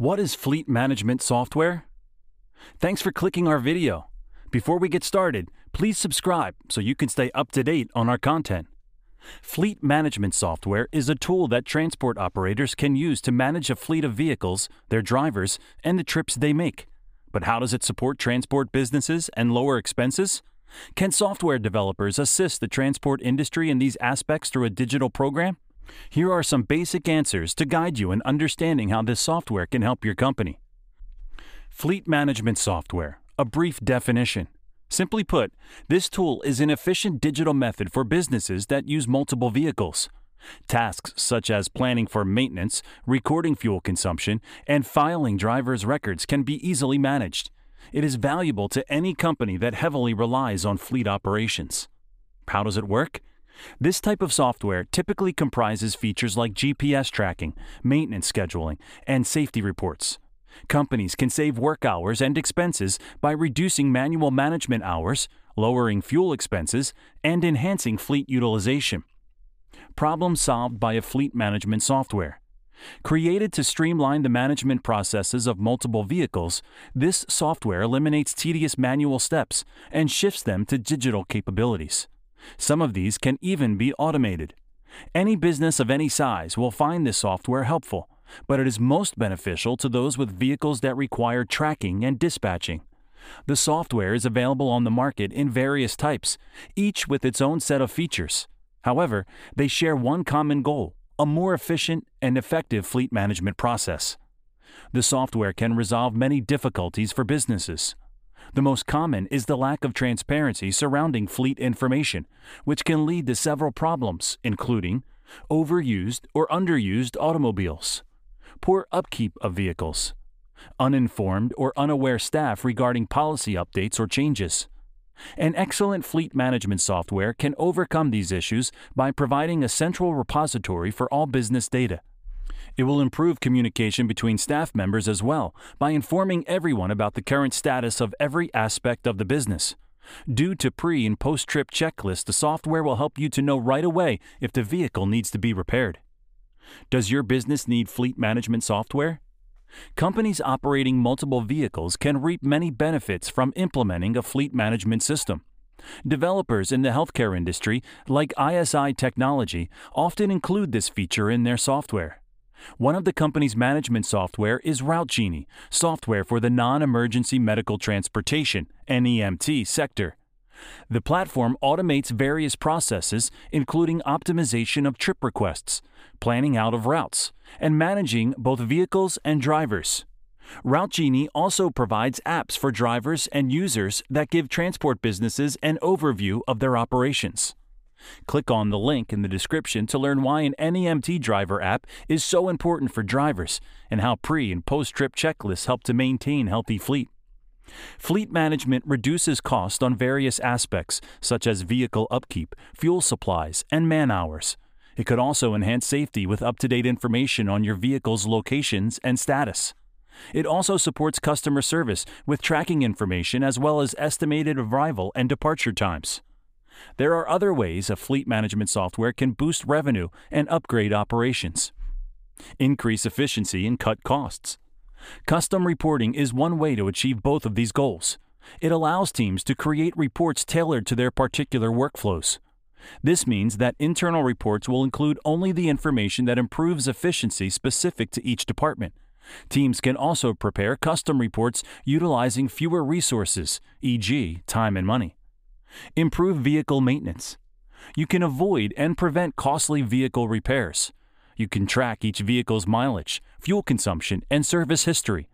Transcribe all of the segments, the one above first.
What is fleet management software? Thanks for clicking our video. Before we get started, please subscribe so you can stay up to date on our content. Fleet management software is a tool that transport operators can use to manage a fleet of vehicles, their drivers, and the trips they make. But how does it support transport businesses and lower expenses? Can software developers assist the transport industry in these aspects through a digital program? Here are some basic answers to guide you in understanding how this software can help your company. Fleet management software, a brief definition. Simply put, this tool is an efficient digital method for businesses that use multiple vehicles. Tasks such as planning for maintenance, recording fuel consumption, and filing driver's records can be easily managed. It is valuable to any company that heavily relies on fleet operations. How does it work? This type of software typically comprises features like GPS tracking, maintenance scheduling, and safety reports. Companies can save work hours and expenses by reducing manual management hours, lowering fuel expenses, and enhancing fleet utilization. Problem solved by a fleet management software. Created to streamline the management processes of multiple vehicles, this software eliminates tedious manual steps and shifts them to digital capabilities. Some of these can even be automated. Any business of any size will find this software helpful, but it is most beneficial to those with vehicles that require tracking and dispatching. The software is available on the market in various types, each with its own set of features. However, they share one common goal a more efficient and effective fleet management process. The software can resolve many difficulties for businesses. The most common is the lack of transparency surrounding fleet information, which can lead to several problems, including overused or underused automobiles, poor upkeep of vehicles, uninformed or unaware staff regarding policy updates or changes. An excellent fleet management software can overcome these issues by providing a central repository for all business data. It will improve communication between staff members as well by informing everyone about the current status of every aspect of the business. Due to pre and post trip checklists, the software will help you to know right away if the vehicle needs to be repaired. Does your business need fleet management software? Companies operating multiple vehicles can reap many benefits from implementing a fleet management system. Developers in the healthcare industry, like ISI Technology, often include this feature in their software. One of the company's management software is RouteGenie, software for the non emergency medical transportation NEMT sector. The platform automates various processes, including optimization of trip requests, planning out of routes, and managing both vehicles and drivers. RouteGenie also provides apps for drivers and users that give transport businesses an overview of their operations. Click on the link in the description to learn why an NEMT driver app is so important for drivers and how pre and post trip checklists help to maintain healthy fleet. Fleet management reduces cost on various aspects, such as vehicle upkeep, fuel supplies, and man hours. It could also enhance safety with up to date information on your vehicle's locations and status. It also supports customer service with tracking information as well as estimated arrival and departure times. There are other ways a fleet management software can boost revenue and upgrade operations. Increase efficiency and cut costs. Custom reporting is one way to achieve both of these goals. It allows teams to create reports tailored to their particular workflows. This means that internal reports will include only the information that improves efficiency specific to each department. Teams can also prepare custom reports utilizing fewer resources, e.g., time and money. Improve vehicle maintenance. You can avoid and prevent costly vehicle repairs. You can track each vehicle's mileage, fuel consumption, and service history.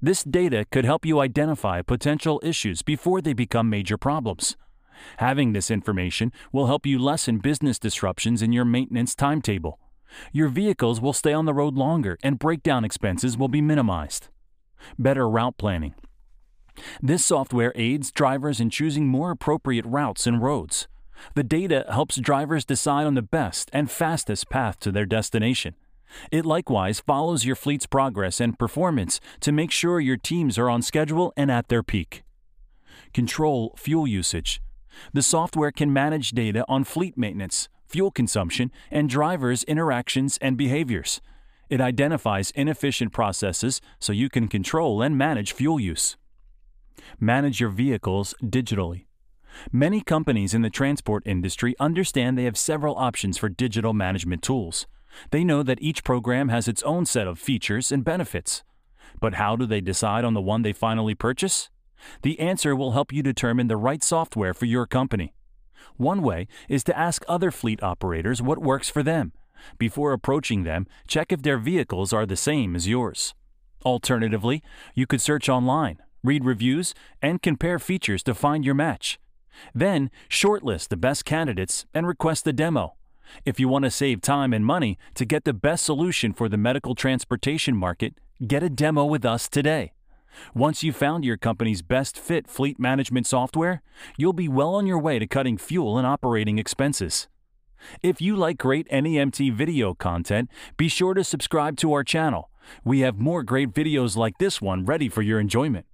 This data could help you identify potential issues before they become major problems. Having this information will help you lessen business disruptions in your maintenance timetable. Your vehicles will stay on the road longer and breakdown expenses will be minimized. Better route planning. This software aids drivers in choosing more appropriate routes and roads. The data helps drivers decide on the best and fastest path to their destination. It likewise follows your fleet's progress and performance to make sure your teams are on schedule and at their peak. Control fuel usage. The software can manage data on fleet maintenance, fuel consumption, and drivers' interactions and behaviors. It identifies inefficient processes so you can control and manage fuel use. Manage your vehicles digitally. Many companies in the transport industry understand they have several options for digital management tools. They know that each program has its own set of features and benefits. But how do they decide on the one they finally purchase? The answer will help you determine the right software for your company. One way is to ask other fleet operators what works for them. Before approaching them, check if their vehicles are the same as yours. Alternatively, you could search online, read reviews, and compare features to find your match. Then, shortlist the best candidates and request a demo. If you want to save time and money to get the best solution for the medical transportation market, get a demo with us today. Once you've found your company's best fit fleet management software, you'll be well on your way to cutting fuel and operating expenses. If you like great NEMT video content, be sure to subscribe to our channel. We have more great videos like this one ready for your enjoyment.